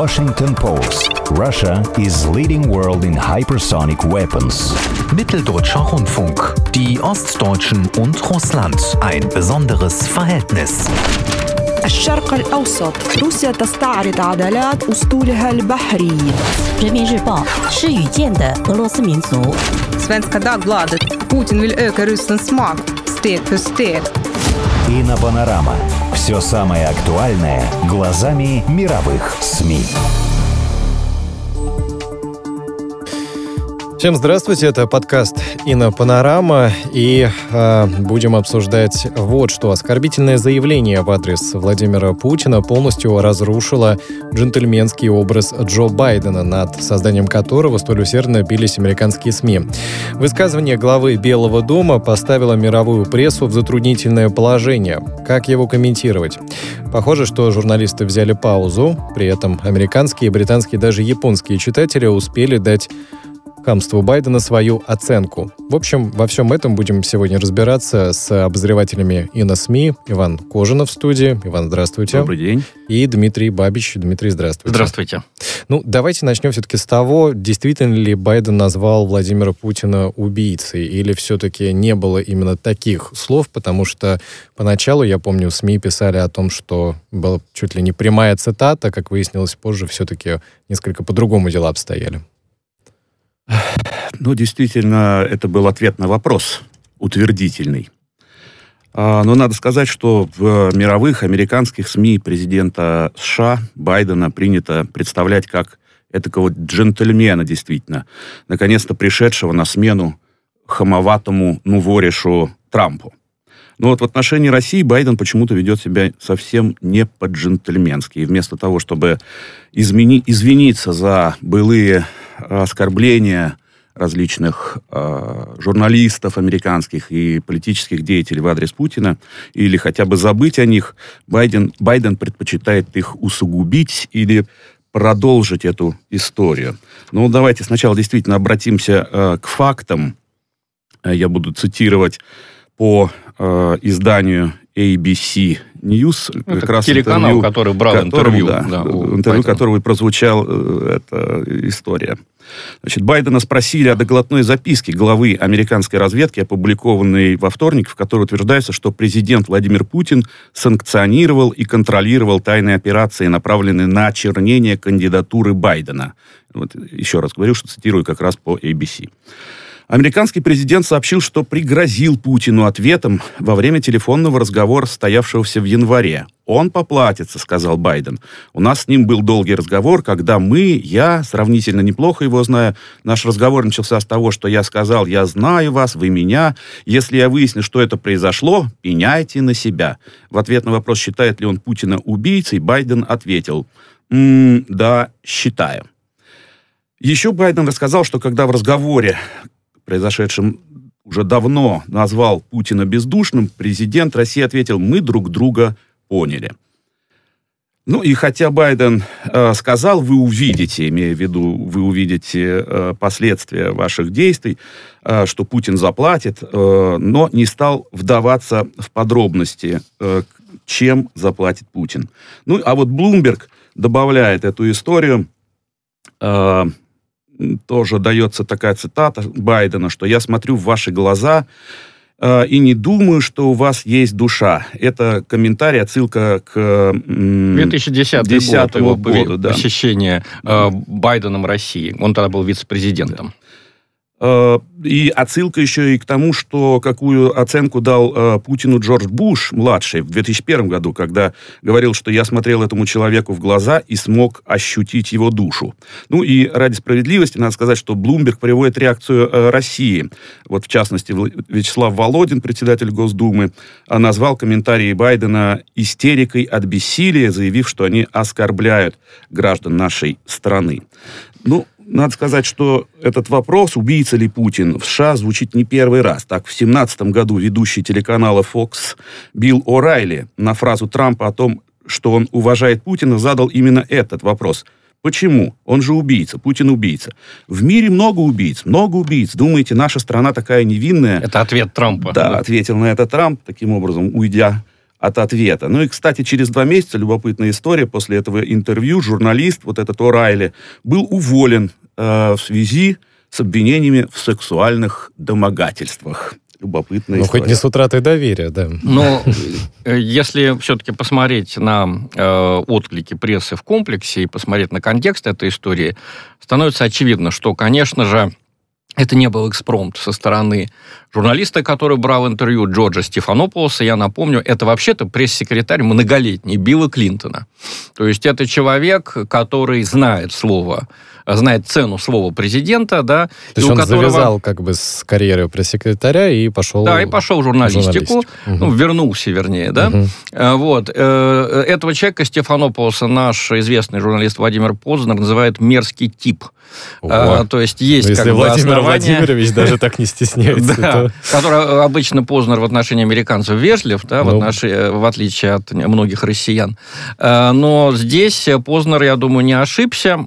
Washington Post. Russia is leading world in hypersonic weapons. Mitteldeutscher Rundfunk. Die Ostdeutschen und Russland. Ein besonderes Verhältnis. الشرق الأوسط روسيا تستعرض عضلات أسطولها البحري 人民日报施雨健的俄罗斯民族 Svenska Dagbladet Putin vill öka ryssens makt steg för steg Ina Panorama Все самое актуальное глазами мировых СМИ. Всем здравствуйте, это подкаст «Инопанорама», и э, будем обсуждать вот что. Оскорбительное заявление в адрес Владимира Путина полностью разрушило джентльменский образ Джо Байдена, над созданием которого столь усердно бились американские СМИ. Высказывание главы Белого дома поставило мировую прессу в затруднительное положение. Как его комментировать? Похоже, что журналисты взяли паузу, при этом американские, британские, даже японские читатели успели дать хамству Байдена свою оценку. В общем, во всем этом будем сегодня разбираться с обозревателями и на СМИ. Иван Кожинов в студии. Иван, здравствуйте. Добрый день. И Дмитрий Бабич. Дмитрий, здравствуйте. Здравствуйте. Ну, давайте начнем все-таки с того, действительно ли Байден назвал Владимира Путина убийцей, или все-таки не было именно таких слов, потому что поначалу, я помню, СМИ писали о том, что была чуть ли не прямая цитата, как выяснилось позже, все-таки несколько по-другому дела обстояли. Ну, действительно, это был ответ на вопрос, утвердительный. А, Но надо сказать, что в мировых американских СМИ президента США Байдена принято представлять как этакого джентльмена, действительно, наконец-то пришедшего на смену хамоватому нуворишу Трампу. Но вот в отношении России Байден почему-то ведет себя совсем не по-джентльменски. И вместо того, чтобы измени, извиниться за былые оскорбления различных э, журналистов американских и политических деятелей в адрес Путина, или хотя бы забыть о них, Байден, Байден предпочитает их усугубить или продолжить эту историю. Ну, давайте сначала действительно обратимся э, к фактам. Я буду цитировать по э, изданию ABC News. Ну, как телеканал, интервью, который брал которым, интервью. Да, Да, интервью, Байдена. которого и прозвучал э, эта история. Значит, Байдена спросили о доглотной записке главы американской разведки, опубликованной во вторник, в которой утверждается, что президент Владимир Путин санкционировал и контролировал тайные операции, направленные на очернение кандидатуры Байдена. Вот еще раз говорю, что цитирую как раз по ABC. Американский президент сообщил, что пригрозил Путину ответом во время телефонного разговора, состоявшегося в январе. «Он поплатится», — сказал Байден. «У нас с ним был долгий разговор, когда мы, я, сравнительно неплохо его знаю, наш разговор начался с того, что я сказал, я знаю вас, вы меня. Если я выясню, что это произошло, пеняйте на себя». В ответ на вопрос, считает ли он Путина убийцей, Байден ответил, «М, «Да, считаю». Еще Байден рассказал, что когда в разговоре произошедшем уже давно назвал Путина бездушным, президент России ответил, мы друг друга поняли. Ну и хотя Байден э, сказал, вы увидите, имея в виду, вы увидите э, последствия ваших действий, э, что Путин заплатит, э, но не стал вдаваться в подробности, э, чем заплатит Путин. Ну а вот Блумберг добавляет эту историю, э, тоже дается такая цитата Байдена, что я смотрю в ваши глаза э, и не думаю, что у вас есть душа. Это комментарий, отсылка к м, 2010 10 год, его году, да. посещение э, Байденом России. Он тогда был вице-президентом. Э, И отсылка еще и к тому, что какую оценку дал э, Путину Джордж Буш, младший, в 2001 году, когда говорил, что я смотрел этому человеку в глаза и смог ощутить его душу. Ну и ради справедливости надо сказать, что Блумберг приводит реакцию э, России. Вот в частности, Вячеслав Володин, председатель Госдумы, э, назвал комментарии Байдена истерикой от бессилия, заявив, что они оскорбляют граждан нашей страны. Ну, надо сказать, что этот вопрос, убийца ли Путин, в США звучит не первый раз. Так, в 2017 году ведущий телеканала Fox Билл О'Райли на фразу Трампа о том, что он уважает Путина, задал именно этот вопрос. Почему? Он же убийца, Путин убийца. В мире много убийц, много убийц. Думаете, наша страна такая невинная? Это ответ Трампа. Да, ответил на это Трамп, таким образом, уйдя от ответа. Ну и, кстати, через два месяца, любопытная история, после этого интервью журналист, вот этот О'Райли, был уволен э, в связи с обвинениями в сексуальных домогательствах. Любопытная Ну, история. хоть не с утратой доверия, да. Но э, если все-таки посмотреть на э, отклики прессы в комплексе и посмотреть на контекст этой истории, становится очевидно, что, конечно же, это не был экспромт со стороны журналиста, который брал интервью Джорджа Стефанополоса. Я напомню, это вообще-то пресс-секретарь многолетний Билла Клинтона. То есть это человек, который знает слово, знает цену слова президента, да. То есть он которого- завязал как бы с карьерой пресс-секретаря и пошел... Да, и пошел в журналистику, журналистику. Мгм. ну, вернулся, вернее, да. Э, Вот. Э, Этого человека, Стефанополоса, наш известный журналист Владимир Познер называет мерзкий тип. Ого. Э, То есть есть Ну, Если как бы Владимир основания- Владимирович даже так не стесняется, Да, то... который обычно Познер в отношении американцев вежлив, да, в, Ну. отношении- в отличие от многих россиян. Э, Но здесь Познер, я думаю, не ошибся.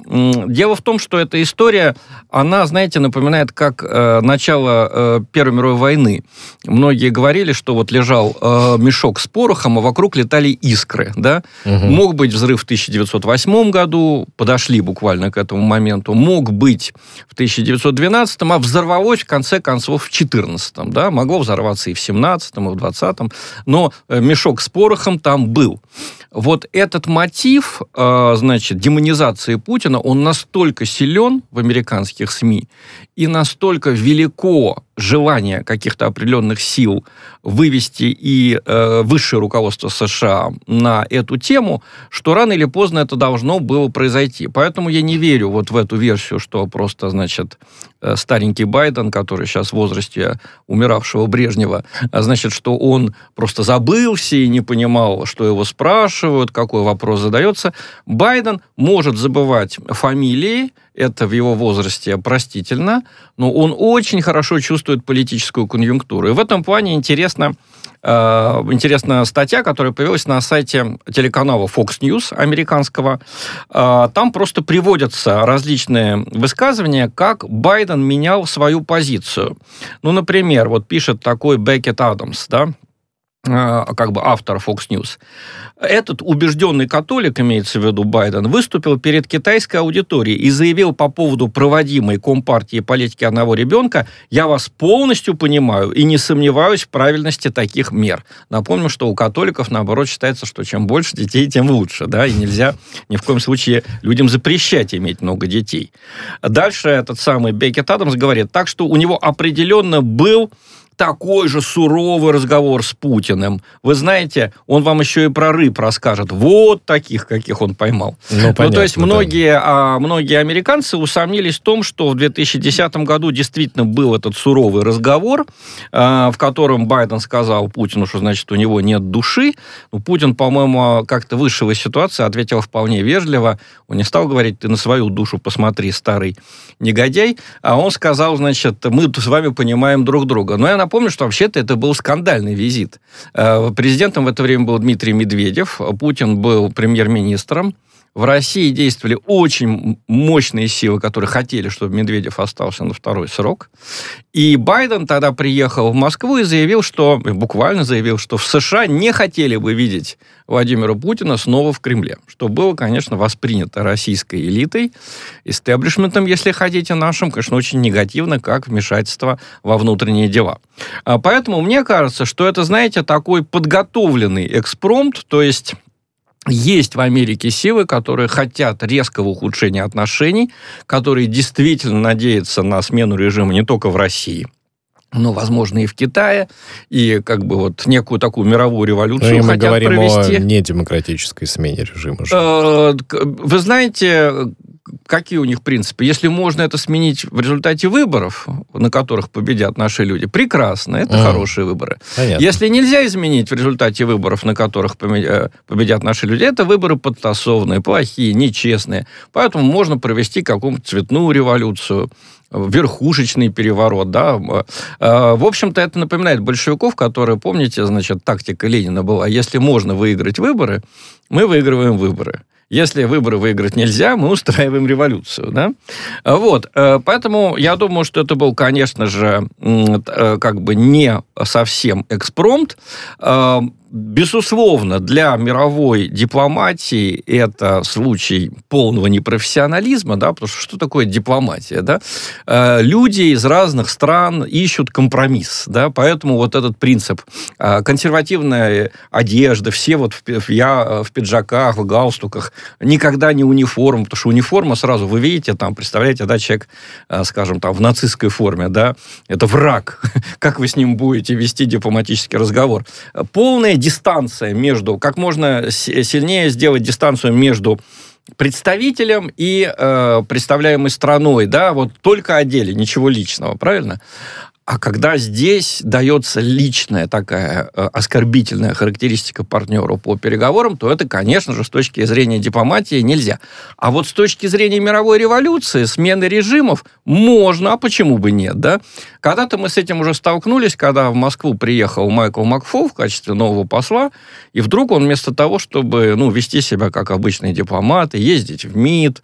Дело в том, что эта история, она, знаете, напоминает как э, начало э, Первой мировой войны. Многие говорили, что вот лежал э, мешок с порохом, а вокруг летали искры, да. Мгм. Мог быть взрыв в 1908 году, подошли буквально к этому моменту. Мог быть в 1912, а взорвалось в конце концов в 14, да, могло взорваться и в 17, и в 20, но э, мешок с порохом там был. Вот этот мотив, э, значит, демонизации Путина, он настолько силен в американских СМИ и настолько велико желание каких-то определенных сил вывести и э, высшее руководство США на эту тему, что рано или поздно это должно было произойти. Поэтому я не верю вот в эту версию, что просто, значит, э, старенький Байден, который сейчас в возрасте умиравшего Брежнева, а значит, что он просто забылся и не понимал, что его спрашивают, какой вопрос задается. Байден может забывать фамилии, это в его возрасте простительно, но он очень хорошо чувствует политическую конъюнктуру. И в этом плане интересно, э, интересна статья, которая появилась на сайте телеканала Fox News американского. Э, там просто приводятся различные высказывания, как Байден менял свою позицию. Ну, например, вот пишет такой Беккет Адамс, да, как бы автор Fox News. Этот убежденный католик, имеется в виду Байден, выступил перед китайской аудиторией и заявил по поводу проводимой Компартии политики одного ребенка, я вас полностью понимаю и не сомневаюсь в правильности таких мер. Напомню, что у католиков, наоборот, считается, что чем больше детей, тем лучше, да, и нельзя ни в коем случае людям запрещать иметь много детей. Дальше этот самый Бекет Адамс говорит, так что у него определенно был такой же суровый разговор с Путиным. Вы знаете, он вам еще и про рыб расскажет. Вот таких, каких он поймал. Ну, Ну, то есть понятно, да. многие, а, многие американцы усомнились в том, что в 2010 году действительно был этот суровый разговор, а, в котором Байден сказал Путину, что значит у него нет души. Ну, Путин, по-моему, как-то вышел из ситуации, ответил вполне вежливо. Он не стал говорить, ты на свою душу посмотри, старый негодяй. А он сказал, значит, мы с вами понимаем друг друга. Но я напомню, что вообще-то это был скандальный визит. Э, Президентом в это время был Дмитрий Медведев. Путин был премьер-министром. В России действовали очень мощные силы, которые хотели, чтобы Медведев остался на второй срок. И Байден тогда приехал в Москву и заявил, что, буквально заявил, что в США не хотели бы видеть Владимира Путина снова в Кремле. Что было, конечно, воспринято российской элитой, истеблишментом, если хотите, нашим, конечно, очень негативно, как вмешательство во внутренние дела. А Поэтому мне кажется, что это, знаете, такой подготовленный экспромт, то есть есть в Америке силы, которые хотят резкого ухудшения отношений, которые действительно надеются на смену режима не только в России, но, возможно, и в Китае, и как бы вот некую такую мировую Ну, революцию и мы хотят говорим провести. о недемократической смене режима. же. Э, Вы знаете, какие у них принципы? Если можно это сменить в результате выборов, на которых победят наши люди, прекрасно, это Мгм. хорошие выборы. Понятно. Если нельзя изменить в результате выборов, на которых э, победят наши люди, это выборы подтасованные, плохие, нечестные. Поэтому можно провести какую-нибудь цветную революцию, верхушечный переворот, да. Э, В общем-то, это напоминает большевиков, которые, помните, значит, тактика Ленина была, если можно выиграть выборы, мы выигрываем выборы. Если выборы выиграть нельзя, мы устраиваем революцию, да? Вот, э, поэтому я думаю, что это был, конечно же, э, как бы не совсем экспромт. Э, безусловно, для мировой дипломатии это случай полного непрофессионализма, да, потому что что такое дипломатия, да? Э, люди из разных стран ищут компромисс, да, поэтому вот этот принцип э, консервативная одежда, все вот в, я в пиджаках, в галстуках, никогда не униформа, потому что униформа сразу, вы видите, там, представляете, да, человек, э, скажем, там, в нацистской форме, да, это враг, как вы с ним будете вести дипломатический разговор. Полная дистанция между, как можно сильнее сделать дистанцию между представителем и э, представляемой страной, да, вот только о деле, ничего личного, правильно? А когда здесь дается личная такая э, оскорбительная характеристика партнеру по переговорам, то это, конечно же, с точки зрения дипломатии нельзя. А вот с точки зрения мировой революции, смены режимов, можно, а почему бы нет, да? Когда-то мы с этим уже столкнулись, когда в Москву приехал Майкл Макфол в качестве нового посла, и вдруг он вместо того, чтобы, ну, вести себя как обычный дипломат, ездить в МИД,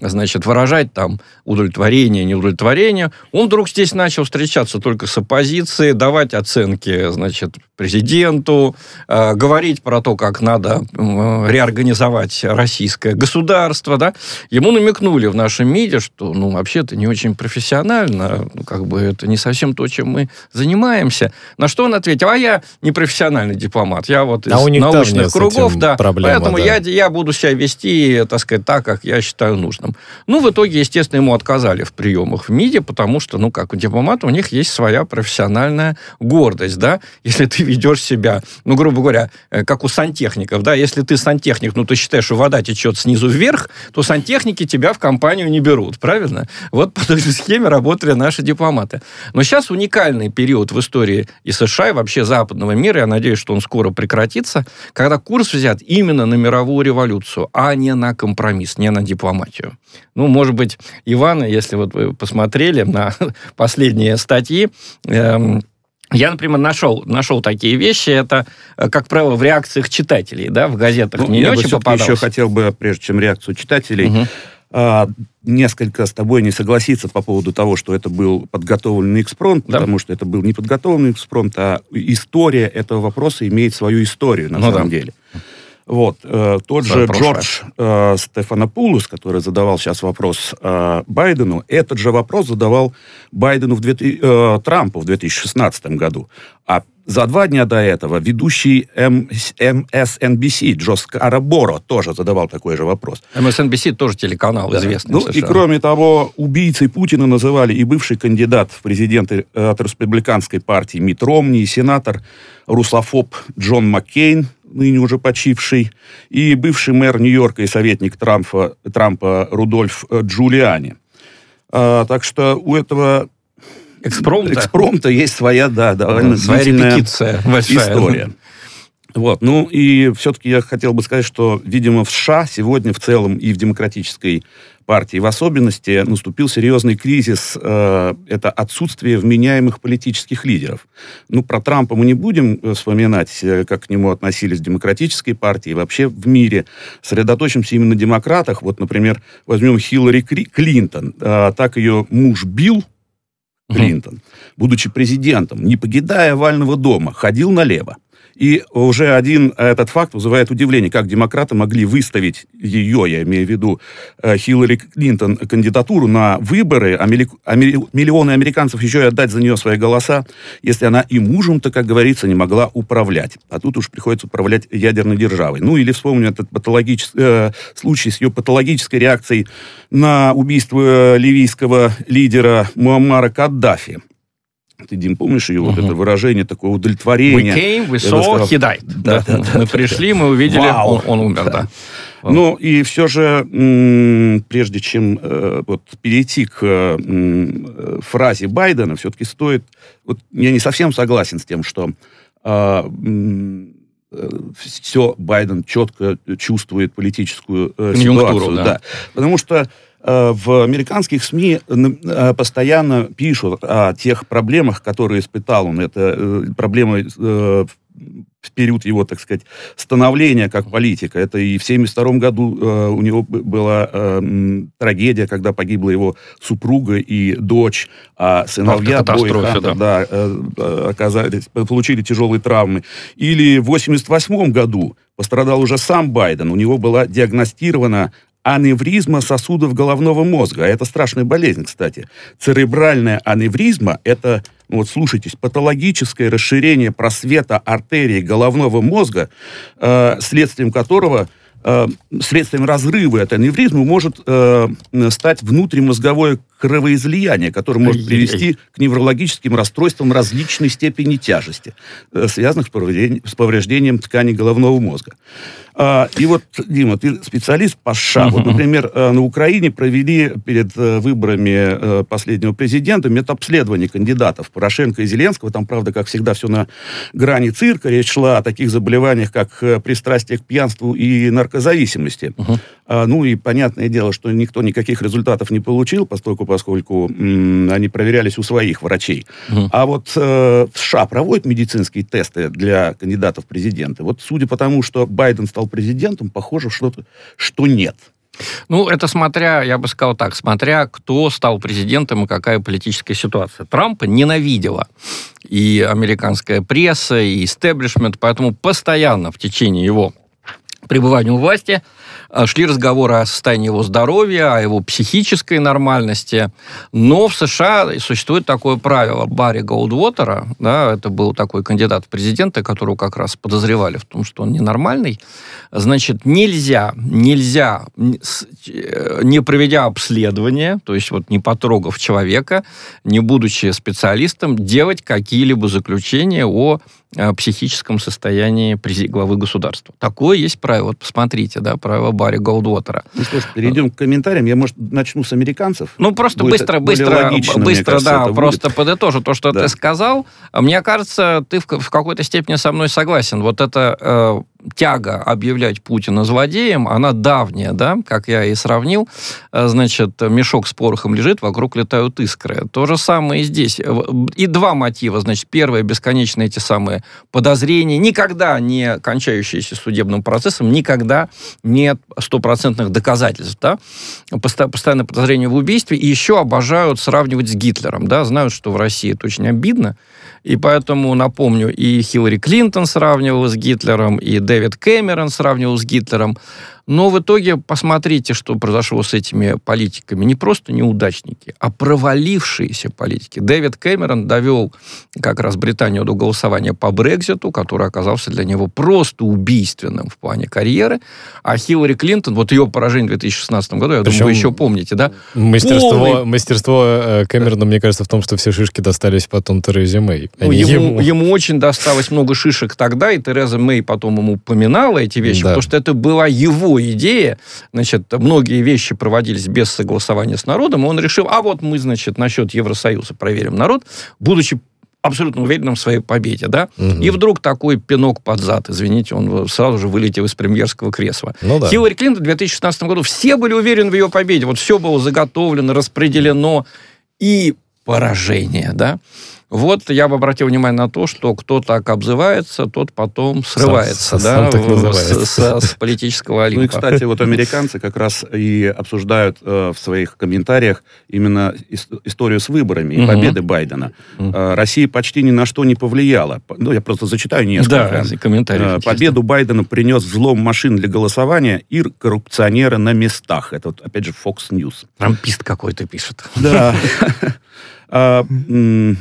значит, выражать там удовлетворение, неудовлетворение, он вдруг здесь начал встречаться общаться только с оппозицией, давать оценки, значит, президенту, э, говорить про то, как надо э, реорганизовать российское государство, да. Ему намекнули в нашем МИДе, что, ну, вообще это не очень профессионально, ну, как бы это не совсем то, чем мы занимаемся. На что он ответил, а я не профессиональный дипломат, я вот а из научных кругов, да, проблема, поэтому да. Я, я буду себя вести, так сказать, так, как я считаю нужным. Ну, в итоге, естественно, ему отказали в приемах в МИДе, потому что, ну, как у дипломата, у них есть своя профессиональная гордость, да, если ты ведешь себя, ну, грубо говоря, э, как у сантехников, да, если ты сантехник, ну, ты считаешь, что вода течет снизу вверх, то сантехники тебя в компанию не берут, правильно? Вот по той же схеме работали наши дипломаты. Но сейчас уникальный период в истории и США, и вообще западного мира, я надеюсь, что он скоро прекратится, когда курс взят именно на мировую революцию, а не на компромисс, не на дипломатию. Ну, может быть, Иван, если вот вы посмотрели на последние статьи, эм, я, например, нашел, нашел такие вещи. Это, э, как правило, в реакциях читателей, да, в газетах ну, не, я очень бы попадалось. еще хотел бы, прежде чем реакцию читателей, Мгм. а, несколько с тобой не согласиться по поводу того, что это был подготовленный экспромт, Да. потому что это был не подготовленный экспромт, а история этого вопроса имеет свою историю на Ну самом да. деле. Вот, э, тот Свое же прошлое. Джордж э, Стефанопулос, который задавал сейчас вопрос э, Байдену, этот же вопрос задавал Байдену в 2000, э, Трампу в 2016 году. А за два дня до этого ведущий MSNBC Джо Скараборо тоже задавал такой же вопрос. MSNBC тоже телеканал Да. известный Ну в и кроме того, убийцей Путина называли и бывший кандидат в президенты э, от республиканской партии Мит Ромни, и сенатор русофоб Джон Маккейн, ныне уже почивший, и бывший мэр Нью-Йорка и советник Трампа, Трампа Рудольф э, Джулиани. А, так что у этого Экспромта. экспромта есть своя, да, довольно Своя репетиция большая. история. Вот. Ну и все-таки я хотел бы сказать, что, видимо, в США сегодня в целом и в демократической партии в особенности наступил серьезный кризис. э, это отсутствие вменяемых политических лидеров. Ну, про Трампа мы не будем э, вспоминать, э, как к нему относились в демократической партии вообще в мире. Сосредоточимся именно на демократах. Вот, например, возьмем Хиллари Клинтон. Э, так ее муж Билл Клинтон, будучи президентом, не покидая овального дома, ходил налево. И уже один этот факт вызывает удивление, как демократы могли выставить ее, я имею в виду э, Хиллари Клинтон, кандидатуру на выборы, а а миллионы американцев еще и отдать за нее свои голоса, если она и мужем-то, как говорится, не могла управлять. А тут уж приходится управлять ядерной державой. Ну или вспомню этот патологический э, случай с ее патологической реакцией на убийство э, ливийского лидера Муаммара Каддафи. Ты, Дим, помнишь ее вот Мгм. это выражение, такое We удовлетворение? came, we Я бы saw, сказал, he died. да, Да, да, да, мы да, пришли, мы увидели, Вау. он, он умер, да. Ну, и все же, м, прежде чем э, вот, перейти к э, э, фразе Байдена, все-таки стоит... Вот, я не совсем согласен с тем, что все Байден четко чувствует политическую э, ситуацию. да. Потому что в американских СМИ н- э, постоянно пишут о тех проблемах, которые испытал он. Это э, проблемы э, в период его, так сказать, становления как политика. Это и в 1972 году э, у него была э, трагедия, когда погибла его супруга и дочь, а сыновья Хантер, да. Да, э, э, оказались, получили тяжелые травмы. Или в 1988 году пострадал уже сам Байден. У него была диагностирована аневризма сосудов головного мозга. Это страшная болезнь, кстати. Церебральная аневризма – это, ну вот слушайтесь, патологическое расширение просвета артерии головного мозга, э, следствием которого э, следствием разрыва этой аневризмы может э, стать внутримозговое кровоизлияние, которое может привести к неврологическим расстройствам различной степени тяжести, э, связанных с повреждением, с повреждением тканей головного мозга. А, и вот, Дима, ты специалист по США. Вот, например, э, на Украине провели перед э, выборами последнего президента медобследование кандидатов Порошенко и Зеленского. Там, правда, как всегда, все на грани цирка. Речь шла о таких заболеваниях, как пристрастие к пьянству и наркозависимости. Uh-huh. Ну и понятное дело, что никто никаких результатов не получил, поскольку поскольку они проверялись у своих врачей. Угу. А вот э, в США проводят медицинские тесты для кандидатов в президенты. Вот судя по тому, что Байден стал президентом, похоже, что, что нет. Ну, это смотря, я бы сказал так, смотря кто стал президентом и какая политическая ситуация. Трампа ненавидела и американская пресса, и истеблишмент, поэтому постоянно в течение его пребывания у власти – Э, шли разговоры о состоянии его здоровья, о его психической нормальности. Но в США существует такое правило Барри Голдвотера, да, это был такой кандидат в президенты, которого как раз подозревали в том, что он ненормальный. Значит, нельзя, нельзя, э, не проведя обследование, то есть вот не потрогав человека, не будучи специалистом, делать какие-либо заключения о психическом состоянии главы государства. Такое есть правило. Вот посмотрите, да, правило Барри Голдвотера. Ну что ж, перейдем к комментариям. Я, может, начну с американцев. Ну, просто Будет быстро, быстро, логично, быстро, кажется, да, просто будет. подытожу то, что да. ты сказал. Мне кажется, ты в, в какой-то степени со мной согласен. Вот это э, тяга объявлять Путина злодеем, она давняя, да, как я и сравнил. Э, значит, мешок с порохом лежит, вокруг летают искры. То же самое и здесь. И два мотива. Значит, первое, бесконечные эти самые подозрения, никогда не кончающиеся судебным процессом, никогда нет стопроцентных доказательств, да, постоянное подозрение в убийстве, и еще обожают сравнивать с Гитлером, да, знают, что в России это очень обидно, и поэтому, напомню, и Хиллари Клинтон сравнивала с Гитлером, и Дэвид Кэмерон сравнивал с Гитлером. Но в итоге посмотрите, что произошло с этими политиками. Не просто неудачники, а провалившиеся политики. Дэвид Кэмерон довел как раз Британию до голосования по Брекзиту, который оказался для него просто убийственным в плане карьеры. А Хиллари Клинтон, вот ее поражение в 2016 году, я Причем думаю, вы еще помните, да? Мастерство, Полный... мастерство э, Кэмерона, мне кажется, в том, что все шишки достались потом Терезе Мэй. А ну, ему, ему. ему очень досталось много шишек тогда, и Тереза Мэй потом ему упоминала эти вещи, да. потому что это была его идея, значит, многие вещи проводились без согласования с народом, и он решил, а вот мы, значит, насчет Евросоюза проверим народ, будучи абсолютно уверенным в своей победе, да, угу. и вдруг такой пинок под зад, извините, он сразу же вылетел из премьерского кресла. Ну, да. Хиллари Клинтон в 2016 году, все были уверены в ее победе, вот все было заготовлено, распределено, и поражение, да. Вот я бы обратил внимание на то, что кто так обзывается, тот потом срывается, сам, да, сам с, с, с политического олимпа. Ну и, кстати, вот американцы как раз и обсуждают э, в своих комментариях именно ис- историю с выборами и угу. победы Байдена. Угу. Э, Россия почти ни на что не повлияла. Ну, я просто зачитаю несколько. Да, комментарии. Э, победу Байдена принес взлом машин для голосования и коррупционеры на местах. Это, вот, опять же, Fox News. Трампист какой-то пишет. Да.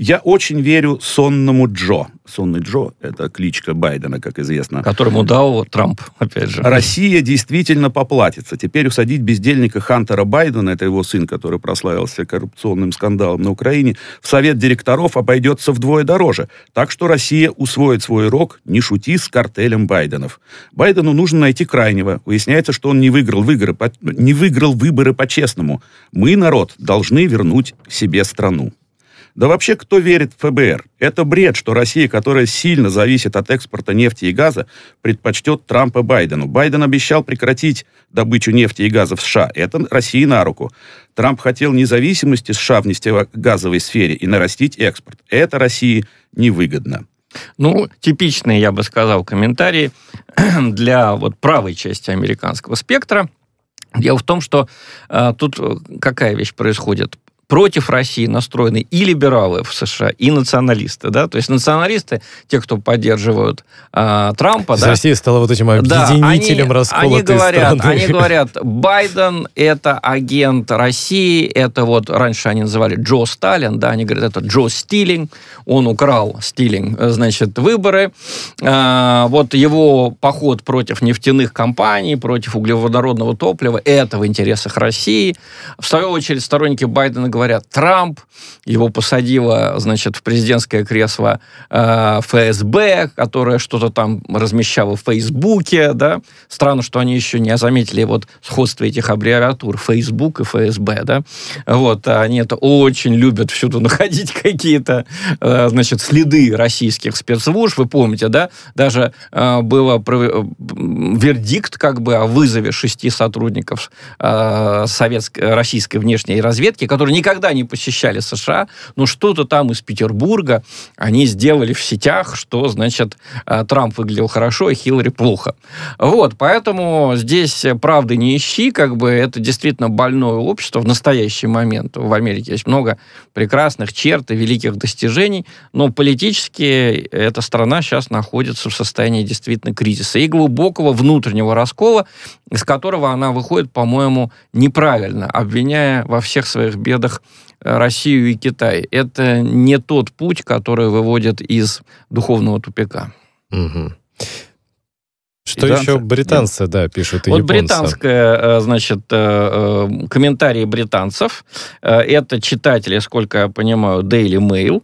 Я очень верю сонному Джо. Сонный Джо – это кличка Байдена, как известно. Которому дал Трамп, опять же. Россия действительно поплатится. Теперь усадить бездельника Хантера Байдена, это его сын, который прославился коррупционным скандалом на Украине, в совет директоров обойдется вдвое дороже. Так что Россия усвоит свой урок «не шути с картелем Байденов». Байдену нужно найти крайнего. Выясняется, что он не выиграл, выборы, не выиграл выборы по-честному. Мы, народ, должны вернуть себе страну. Да вообще, кто верит в ФБР? Это бред, что Россия, которая сильно зависит от экспорта нефти и газа, предпочтет Трампа Байдену. Байден обещал прекратить добычу нефти и газа в США. Это России на руку. Трамп хотел независимости США в нефтегазовой сфере и нарастить экспорт. Это России невыгодно. Ну, типичные, я бы сказал, комментарии для вот правой части американского спектра. Дело в том, что э, тут какая вещь происходит против России настроены и либералы в США, и националисты, да, то есть националисты, те, кто поддерживают а, Трампа, да. Россия стала вот этим объединителем да, расколотой они говорят, страны. Они говорят, Байден это агент России, это вот раньше они называли Джо Сталин, да, они говорят, это Джо Стилинг, он украл Стилинг, значит, выборы, а, вот его поход против нефтяных компаний, против углеводородного топлива, это в интересах России. В свою очередь сторонники Байдена говорят, Трамп, его посадила, значит, в президентское кресло э, ФСБ, которое что-то там размещало в Фейсбуке, да. Странно, что они еще не заметили вот сходство этих аббревиатур Facebook и ФСБ, да. Вот, они это очень любят всюду находить какие-то, э, значит, следы российских спецслужб. Вы помните, да, даже э, было э, вердикт как бы о вызове шести сотрудников э, советской, российской внешней разведки, которые никак никогда не посещали США, но что-то там из Петербурга они сделали в сетях, что, значит, э, Трамп выглядел хорошо, а Хиллари плохо. Вот, поэтому здесь правды не ищи, как бы это действительно больное общество в настоящий момент. В Америке есть много прекрасных черт и великих достижений, но политически эта страна сейчас находится в состоянии действительно кризиса и глубокого внутреннего раскола, из которого она выходит, по-моему, неправильно, обвиняя во всех своих бедах Россию и Китай. Это не тот путь, который выводит из духовного тупика. Угу. Что и еще британцы, да, да пишут и Вот японцы. британская, э, значит, э, э, комментарии британцев. Это читатели, сколько я понимаю, Daily Mail.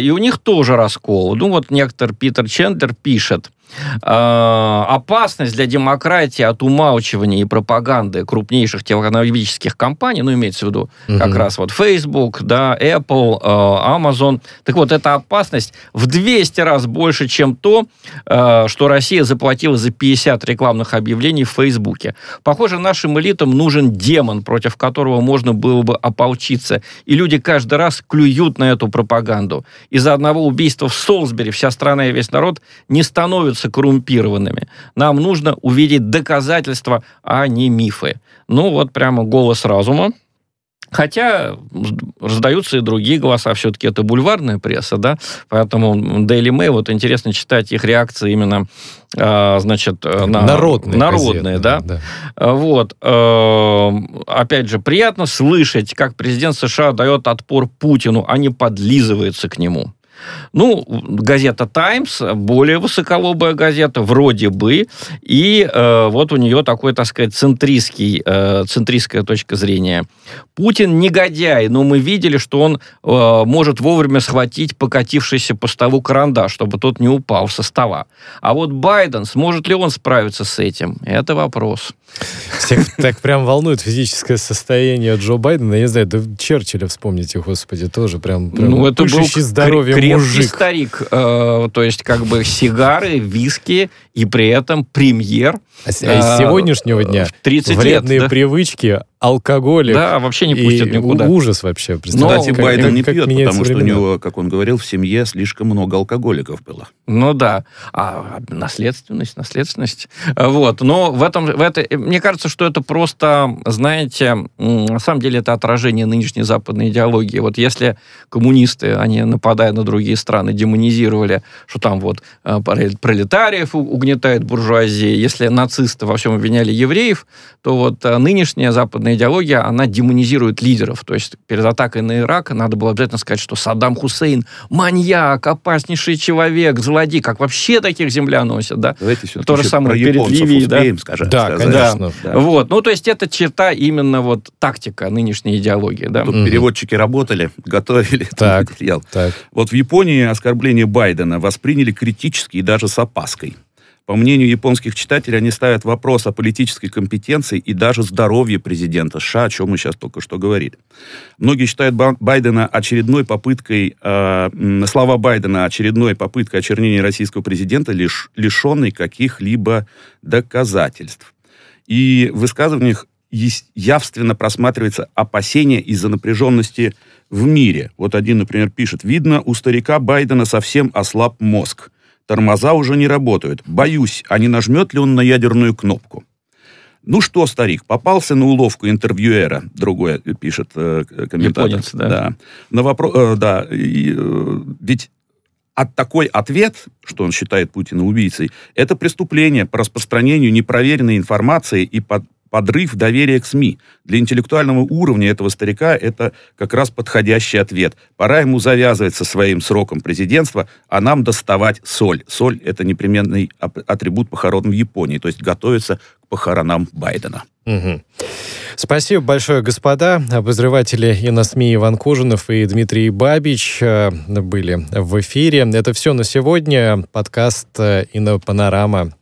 И у них тоже раскол. Ну вот некоторый Питер Чендлер пишет, э, опасность для демократии от умалчивания и пропаганды крупнейших технологических компаний, ну, имеется в виду угу. как раз вот Facebook, да, Apple, э, Amazon. Так вот, эта опасность в 200 раз больше, чем то, э, что Россия заплатила за 50 рекламных объявлений в Фейсбуке. Похоже, нашим элитам нужен демон, против которого можно было бы ополчиться. И люди каждый раз клюют на эту пропаганду. Из-за одного убийства в Солсбери вся страна и весь народ не становятся становятся коррумпированными. Нам нужно увидеть доказательства, а не мифы. Ну, вот прямо голос разума. Хотя раздаются и другие голоса, все-таки это бульварная пресса, да, поэтому Daily Mail, вот интересно читать их реакции именно, э, значит, на... Народные. Народные, да. да. Вот. Э, опять же, приятно слышать, как президент США дает отпор Путину, а не подлизывается к нему. Ну, газета «Таймс», более высоколобая газета, вроде бы, и э, вот у нее такой, так сказать, центристский, э, центристская точка зрения. Путин негодяй, но мы видели, что он э, может вовремя схватить покатившийся по столу карандаш, чтобы тот не упал со стола. А вот Байден, сможет ли он справиться с этим? Это вопрос. Всех так прям волнует физическое состояние Джо Байдена. Я не знаю, да Черчилля вспомните, господи, тоже прям, прям ну, это был здоровье мужик. старик. Э, то есть как бы сигары, виски и при этом премьер. А, с а сегодняшнего дня 30 вредные лет, да? привычки, алкоголик. Да, вообще не пустят и никуда. Ужас вообще. Кстати, как, Байден как, не как пьет, потому что у него, как он говорил, в семье слишком много алкоголиков было. Ну да. А наследственность, наследственность. Вот. Но в этом, в это, мне кажется, что это просто, знаете, на самом деле это отражение нынешней западной идеологии. Вот если коммунисты, они нападая на другие страны, демонизировали, что там вот э, пролетариев угнетает буржуазия, если нацисты во всем обвиняли евреев, то вот э, нынешняя западная идеология, она демонизирует лидеров. То есть перед атакой на Ирак надо было обязательно сказать, что Саддам Хусейн маньяк, опаснейший человек, злодей. Как вообще таких земля носят, да? Давайте все То же самое перед Ливией, да? скажем, Да, сказать. конечно. Да. Вот. Ну, то есть это черта именно вот тактика нынешней идеологии, да? Тут Мгм. переводчики работали, готовили Так. материал. Так. Вот в Японии оскорбление Байдена восприняли критически и даже с опаской. По мнению японских читателей, они ставят вопрос о политической компетенции и даже здоровье президента США, о чем мы сейчас только что говорили. Многие считают Ба- Байдена очередной попыткой, э, слова Байдена очередной попыткой очернения российского президента, лиш, лишенной каких-либо доказательств. И в высказываниях явственно просматривается опасение из-за напряженности в мире. Вот один, например, пишет, видно, у старика Байдена совсем ослаб мозг. Тормоза уже не работают. Боюсь, а не нажмет ли он на ядерную кнопку? Ну что, старик, попался на уловку интервьюера, другой пишет э, комментатор. Японец, да. да. На вопрос, э, да, и, э, ведь от такой ответ, что он считает Путина убийцей, это преступление по распространению непроверенной информации и под, подрыв доверия к СМИ. Для интеллектуального уровня этого старика это как раз подходящий ответ. Пора ему завязывать со своим сроком президентства, а нам доставать соль. Соль – это непременный атрибут похорон в Японии, то есть готовиться к похоронам Байдена. Угу. Спасибо большое, господа. Обозреватели ИНОСМИ Иван Кужинов и Дмитрий Бабич э, были в эфире. Это все на сегодня. Подкаст э, «Инопанорама».